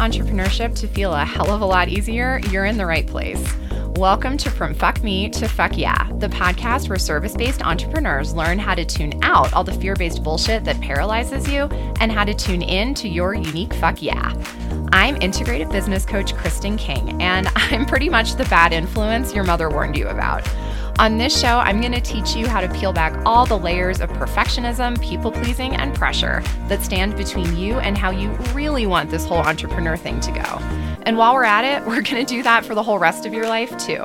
entrepreneurship to feel a hell of a lot easier, you're in the right place. Welcome to From Fuck Me to Fuck Yeah, the podcast where service based entrepreneurs learn how to tune out all the fear based bullshit that paralyzes you and how to tune in to your unique fuck yeah. I'm integrated business coach Kristen King, and I'm pretty much the bad influence your mother warned you about. On this show, I'm going to teach you how to peel back all the layers of perfectionism, people pleasing, and pressure that stand between you and how you really want this whole entrepreneur thing to go. And while we're at it, we're going to do that for the whole rest of your life, too.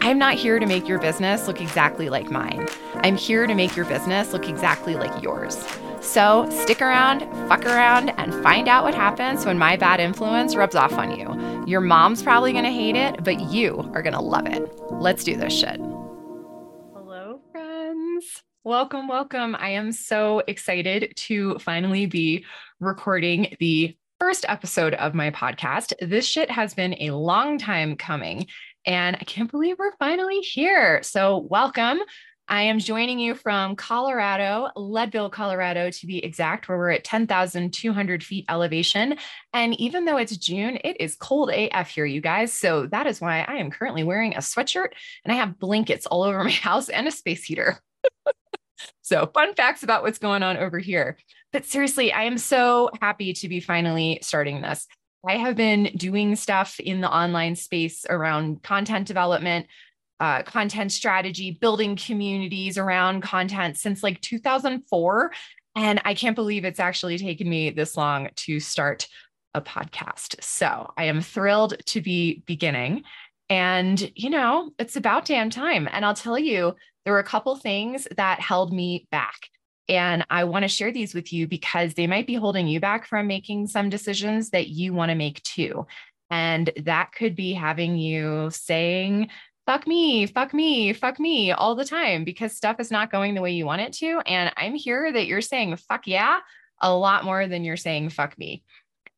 I'm not here to make your business look exactly like mine. I'm here to make your business look exactly like yours. So stick around, fuck around, and find out what happens when my bad influence rubs off on you. Your mom's probably gonna hate it, but you are gonna love it. Let's do this shit. Welcome, welcome. I am so excited to finally be recording the first episode of my podcast. This shit has been a long time coming, and I can't believe we're finally here. So, welcome. I am joining you from Colorado, Leadville, Colorado, to be exact, where we're at 10,200 feet elevation. And even though it's June, it is cold AF here, you guys. So that is why I am currently wearing a sweatshirt and I have blankets all over my house and a space heater. So, fun facts about what's going on over here. But seriously, I am so happy to be finally starting this. I have been doing stuff in the online space around content development, uh, content strategy, building communities around content since like 2004. And I can't believe it's actually taken me this long to start a podcast. So I am thrilled to be beginning. And, you know, it's about damn time. And I'll tell you, there were a couple things that held me back. And I want to share these with you because they might be holding you back from making some decisions that you want to make too. And that could be having you saying, fuck me, fuck me, fuck me all the time because stuff is not going the way you want it to. And I'm here that you're saying, fuck yeah, a lot more than you're saying, fuck me.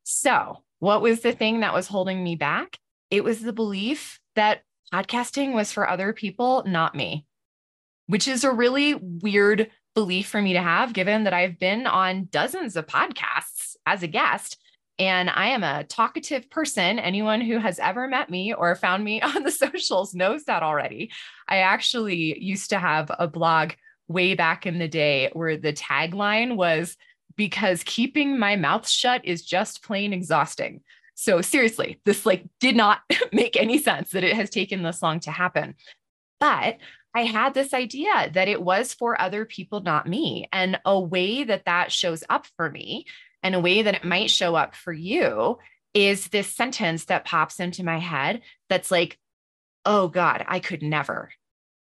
So, what was the thing that was holding me back? It was the belief that podcasting was for other people, not me which is a really weird belief for me to have, given that I've been on dozens of podcasts as a guest. And I am a talkative person. Anyone who has ever met me or found me on the socials knows that already. I actually used to have a blog way back in the day where the tagline was because keeping my mouth shut is just plain exhausting. So seriously, this like did not make any sense that it has taken this long to happen. But I had this idea that it was for other people, not me. And a way that that shows up for me and a way that it might show up for you is this sentence that pops into my head that's like, oh God, I could never.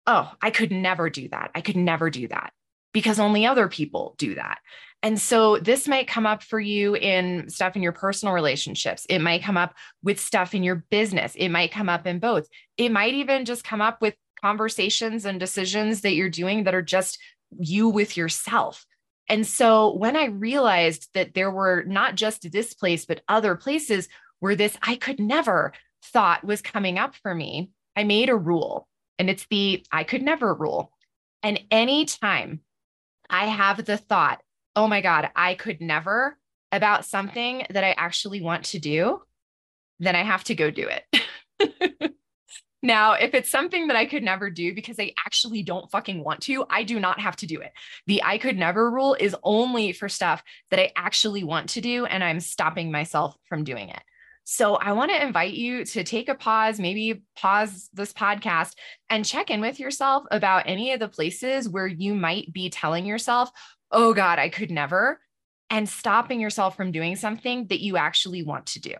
Oh, I could never do that. I could never do that because only other people do that. And so this might come up for you in stuff in your personal relationships. It might come up with stuff in your business. It might come up in both. It might even just come up with conversations and decisions that you're doing that are just you with yourself. And so when I realized that there were not just this place, but other places where this I could never thought was coming up for me, I made a rule. And it's the I could never rule. And anytime I have the thought, oh my God, I could never about something that I actually want to do, then I have to go do it. Now, if it's something that I could never do because I actually don't fucking want to, I do not have to do it. The I could never rule is only for stuff that I actually want to do and I'm stopping myself from doing it. So I want to invite you to take a pause, maybe pause this podcast and check in with yourself about any of the places where you might be telling yourself, oh God, I could never, and stopping yourself from doing something that you actually want to do.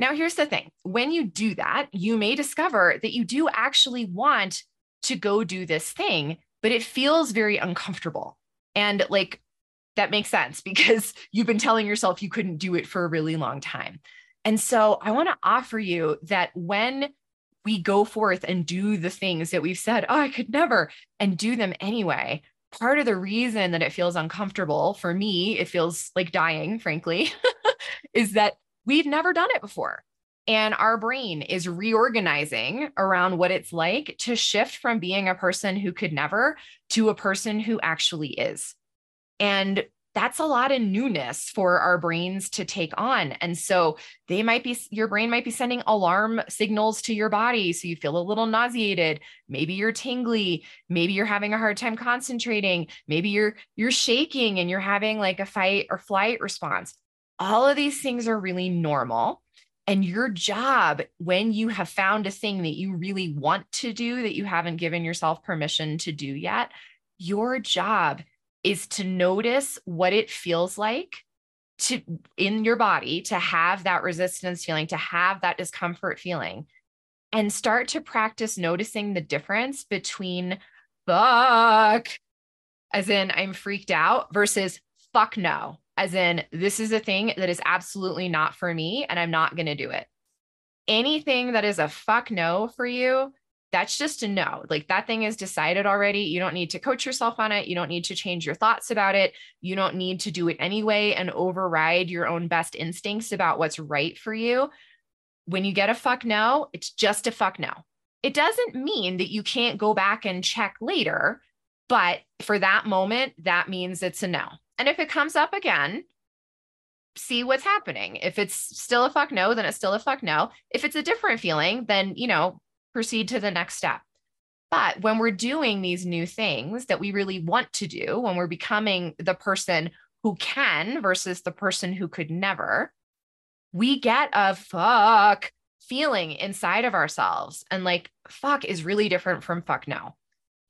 Now, here's the thing when you do that, you may discover that you do actually want to go do this thing, but it feels very uncomfortable. And like that makes sense because you've been telling yourself you couldn't do it for a really long time. And so I want to offer you that when we go forth and do the things that we've said, oh, I could never, and do them anyway. Part of the reason that it feels uncomfortable for me, it feels like dying, frankly, is that we've never done it before. And our brain is reorganizing around what it's like to shift from being a person who could never to a person who actually is. And that's a lot of newness for our brains to take on. And so they might be, your brain might be sending alarm signals to your body. So you feel a little nauseated. Maybe you're tingly. Maybe you're having a hard time concentrating. Maybe you're, you're shaking and you're having like a fight or flight response. All of these things are really normal. And your job, when you have found a thing that you really want to do that you haven't given yourself permission to do yet, your job is to notice what it feels like to in your body to have that resistance feeling, to have that discomfort feeling, and start to practice noticing the difference between fuck, as in I'm freaked out, versus fuck no, as in this is a thing that is absolutely not for me and I'm not going to do it. Anything that is a fuck no for you that's just a no. Like that thing is decided already. You don't need to coach yourself on it. You don't need to change your thoughts about it. You don't need to do it anyway and override your own best instincts about what's right for you. When you get a fuck no, it's just a fuck no. It doesn't mean that you can't go back and check later, but for that moment, that means it's a no. And if it comes up again, see what's happening. If it's still a fuck no, then it's still a fuck no. If it's a different feeling, then, you know, proceed to the next step. But when we're doing these new things that we really want to do, when we're becoming the person who can versus the person who could never, we get a fuck feeling inside of ourselves. And like, fuck is really different from fuck no.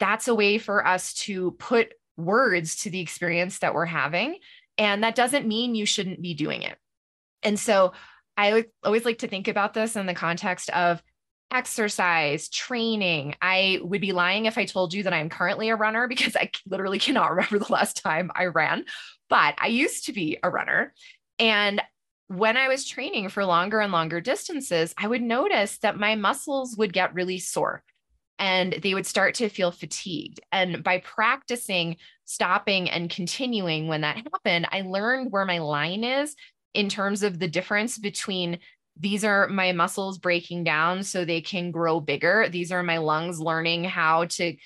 That's a way for us to put words to the experience that we're having. And that doesn't mean you shouldn't be doing it. And so I always like to think about this in the context of exercise, training. I would be lying if I told you that I'm currently a runner because I literally cannot remember the last time I ran, but I used to be a runner. And when I was training for longer and longer distances, I would notice that my muscles would get really sore and they would start to feel fatigued. And by practicing stopping and continuing when that happened, I learned where my line is in terms of the difference between these are my muscles breaking down so they can grow bigger. These are my lungs learning how to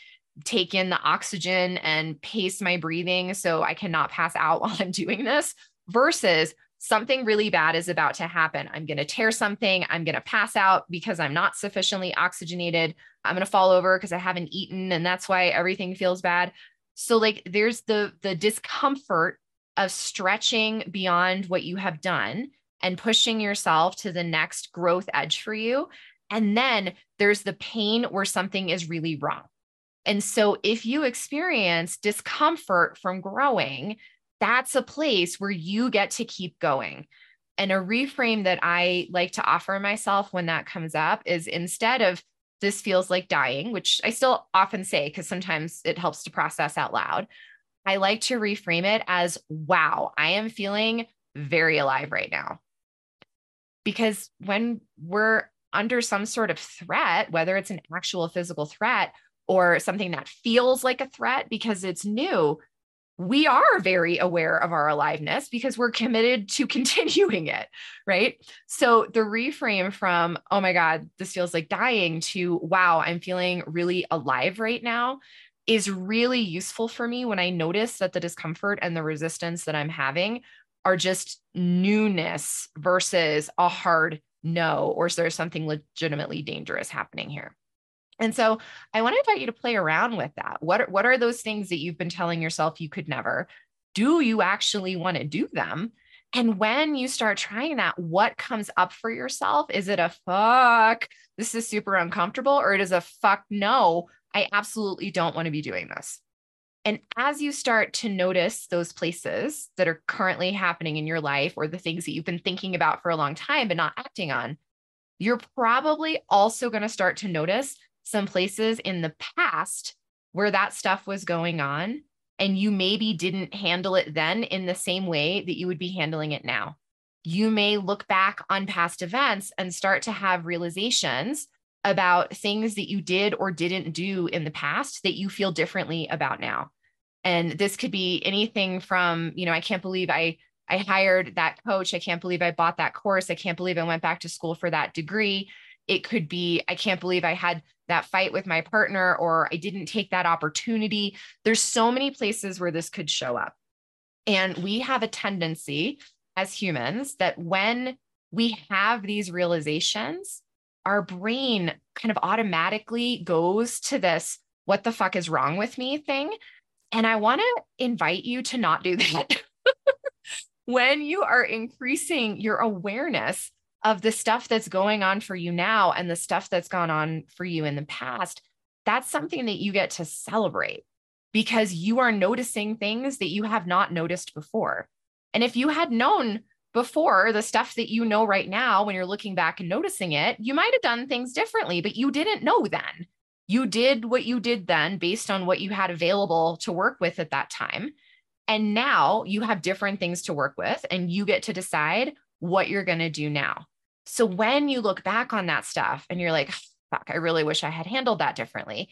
take in the oxygen and pace my breathing so I cannot pass out while I'm doing this versus something really bad is about to happen. I'm going to tear something. I'm going to pass out because I'm not sufficiently oxygenated. I'm going to fall over because I haven't eaten and that's why everything feels bad. So like there's the the discomfort of stretching beyond what you have done and pushing yourself to the next growth edge for you. And then there's the pain where something is really wrong. And so if you experience discomfort from growing, that's a place where you get to keep going. And a reframe that I like to offer myself when that comes up is instead of this feels like dying, which I still often say because sometimes it helps to process out loud. I like to reframe it as wow, I am feeling very alive right now because when we're under some sort of threat, whether it's an actual physical threat or something that feels like a threat because it's new, we are very aware of our aliveness because we're committed to continuing it, right? So the reframe from, oh my God, this feels like dying to, wow, I'm feeling really alive right now is really useful for me when I notice that the discomfort and the resistance that I'm having are just newness versus a hard no, or is there something legitimately dangerous happening here? And so I want to invite you to play around with that. What are, what are those things that you've been telling yourself you could never? Do you actually want to do them? And when you start trying that, what comes up for yourself? Is it a fuck, this is super uncomfortable, or it is a fuck, no, I absolutely don't want to be doing this? And as you start to notice those places that are currently happening in your life or the things that you've been thinking about for a long time but not acting on, you're probably also going to start to notice some places in the past where that stuff was going on. And you maybe didn't handle it then in the same way that you would be handling it now. You may look back on past events and start to have realizations about things that you did or didn't do in the past that you feel differently about now. And this could be anything from, you know, I can't believe I I hired that coach. I can't believe I bought that course. I can't believe I went back to school for that degree. It could be, I can't believe I had that fight with my partner or I didn't take that opportunity. There's so many places where this could show up. And we have a tendency as humans that when we have these realizations, our brain kind of automatically goes to this what the fuck is wrong with me thing. And I want to invite you to not do that. when you are increasing your awareness of the stuff that's going on for you now and the stuff that's gone on for you in the past, that's something that you get to celebrate because you are noticing things that you have not noticed before. And if you had known before the stuff that you know right now, when you're looking back and noticing it, you might have done things differently, but you didn't know then. You did what you did then based on what you had available to work with at that time. And now you have different things to work with, and you get to decide what you're going to do now. So when you look back on that stuff and you're like, fuck, I really wish I had handled that differently,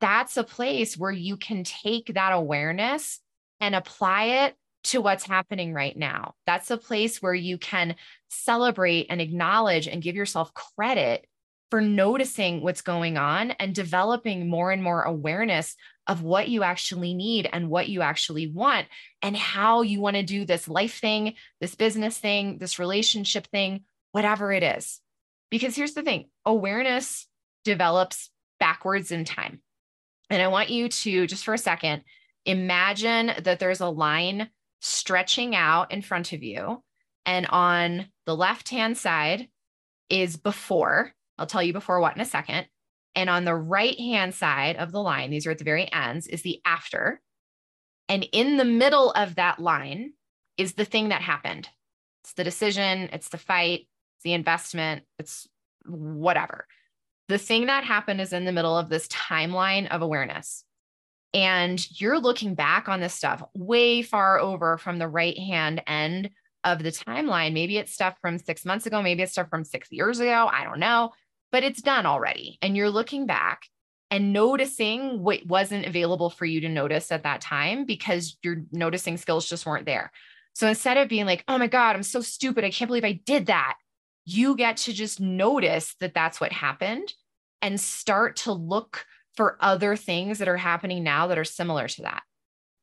that's a place where you can take that awareness and apply it to what's happening right now. That's a place where you can celebrate and acknowledge and give yourself credit for noticing what's going on and developing more and more awareness of what you actually need and what you actually want and how you want to do this life thing, this business thing, this relationship thing, whatever it is. Because here's the thing awareness develops backwards in time. And I want you to just for a second imagine that there's a line stretching out in front of you. And on the left hand side is before. I'll tell you before what in a second. And on the right hand side of the line, these are at the very ends, is the after. And in the middle of that line is the thing that happened. It's the decision, it's the fight, the investment, it's whatever. The thing that happened is in the middle of this timeline of awareness. And you're looking back on this stuff way far over from the right hand end of the timeline. Maybe it's stuff from six months ago, maybe it's stuff from six years ago. I don't know, but it's done already. And you're looking back and noticing what wasn't available for you to notice at that time because your noticing skills just weren't there. So instead of being like, oh my God, I'm so stupid. I can't believe I did that. You get to just notice that that's what happened and start to look for other things that are happening now that are similar to that.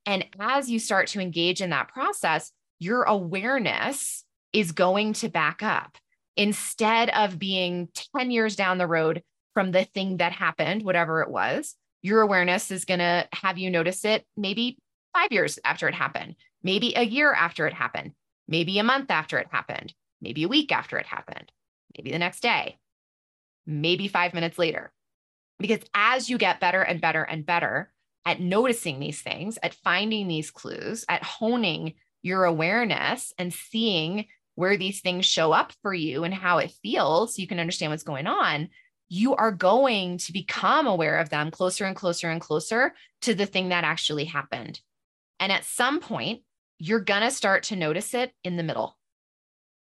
And as you start to engage in that process, your awareness is going to back up instead of being 10 years down the road from the thing that happened, whatever it was. Your awareness is going to have you notice it maybe five years after it happened, maybe a year after it happened, maybe a month after it happened, maybe a week after it happened, maybe the next day, maybe five minutes later. Because as you get better and better and better at noticing these things, at finding these clues, at honing your awareness and seeing where these things show up for you and how it feels, so you can understand what's going on, you are going to become aware of them closer and closer and closer to the thing that actually happened. And at some point, you're going to start to notice it in the middle.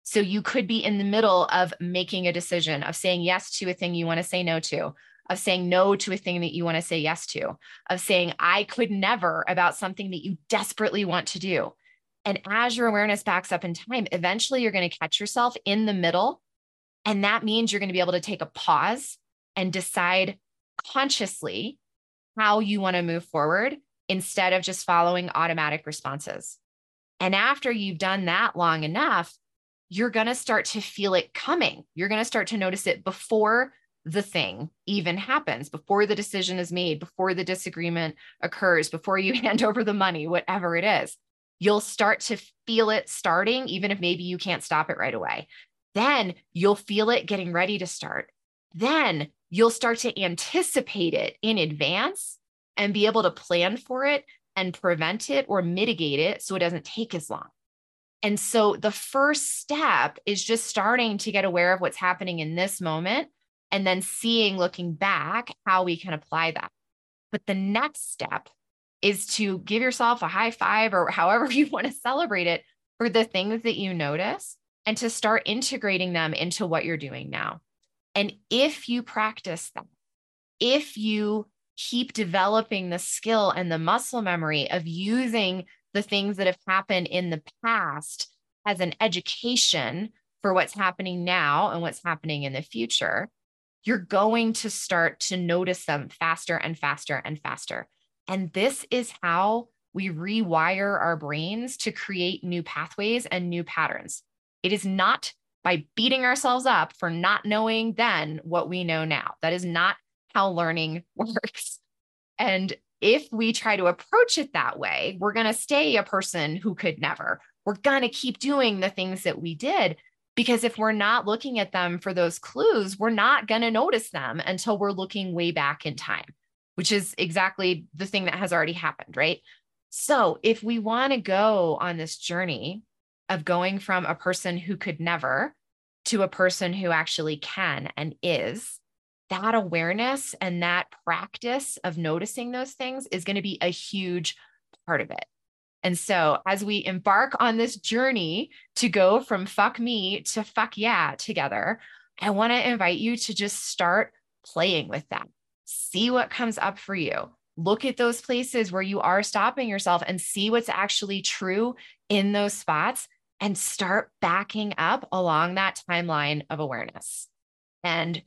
So you could be in the middle of making a decision, of saying yes to a thing you want to say no to, of saying no to a thing that you want to say yes to, of saying I could never about something that you desperately want to do. And as your awareness backs up in time, eventually you're going to catch yourself in the middle. And that means you're going to be able to take a pause and decide consciously how you want to move forward instead of just following automatic responses. And after you've done that long enough, you're going to start to feel it coming. You're going to start to notice it before the thing even happens, before the decision is made, before the disagreement occurs, before you hand over the money, whatever it is. You'll start to feel it starting, even if maybe you can't stop it right away. Then you'll feel it getting ready to start. Then you'll start to anticipate it in advance and be able to plan for it and prevent it or mitigate it so it doesn't take as long. And so the first step is just starting to get aware of what's happening in this moment and then seeing, looking back, how we can apply that. But the next step is to give yourself a high five or however you want to celebrate it for the things that you notice and to start integrating them into what you're doing now. And if you practice that, if you keep developing the skill and the muscle memory of using the things that have happened in the past as an education for what's happening now and what's happening in the future, you're going to start to notice them faster and faster and faster. And this is how we rewire our brains to create new pathways and new patterns. It is not by beating ourselves up for not knowing then what we know now. That is not how learning works. And if we try to approach it that way, we're going to stay a person who could never. We're going to keep doing the things that we did because if we're not looking at them for those clues, we're not going to notice them until we're looking way back in time, which is exactly the thing that has already happened, right? So, if we want to go on this journey of going from a person who could never to a person who actually can and is, that awareness and that practice of noticing those things is going to be a huge part of it. And so, as we embark on this journey to go from fuck me to fuck yeah together, I want to invite you to just start playing with that. See what comes up for you. Look at those places where you are stopping yourself and see what's actually true in those spots and start backing up along that timeline of awareness. And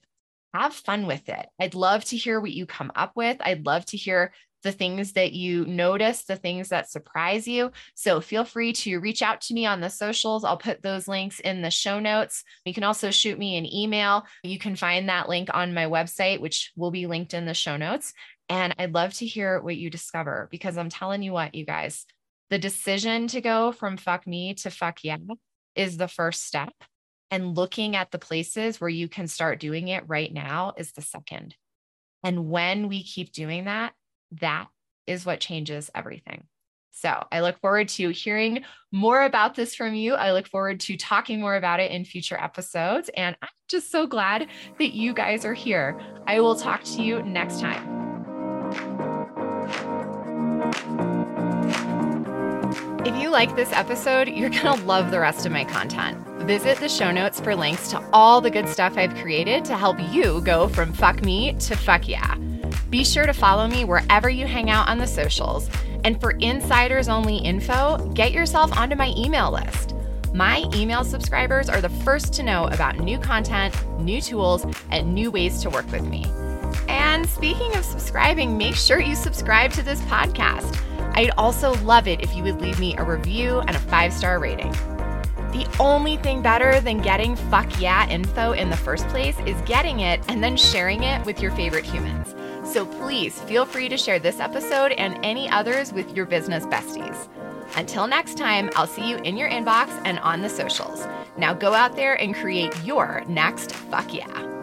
have fun with it. I'd love to hear what you come up with. I'd love to hear the things that you notice, the things that surprise you. So feel free to reach out to me on the socials. I'll put those links in the show notes. You can also shoot me an email. You can find that link on my website, which will be linked in the show notes. And I'd love to hear what you discover because I'm telling you what, you guys, the decision to go from fuck me to fuck yeah is the first step. And looking at the places where you can start doing it right now is the second. And when we keep doing that, that is what changes everything. So I look forward to hearing more about this from you. I look forward to talking more about it in future episodes. And I'm just so glad that you guys are here. I will talk to you next time. If you like this episode, you're going to love the rest of my content. Visit the show notes for links to all the good stuff I've created to help you go from fuck me to fuck yeah. Be sure to follow me wherever you hang out on the socials. And for insiders only info, get yourself onto my email list. My email subscribers are the first to know about new content, new tools, and new ways to work with me. And speaking of subscribing, make sure you subscribe to this podcast. I'd also love it if you would leave me a review and a five star rating. The only thing better than getting fuck yeah info in the first place is getting it and then sharing it with your favorite humans. So please feel free to share this episode and any others with your business besties. Until next time, I'll see you in your inbox and on the socials. Now go out there and create your next fuck yeah.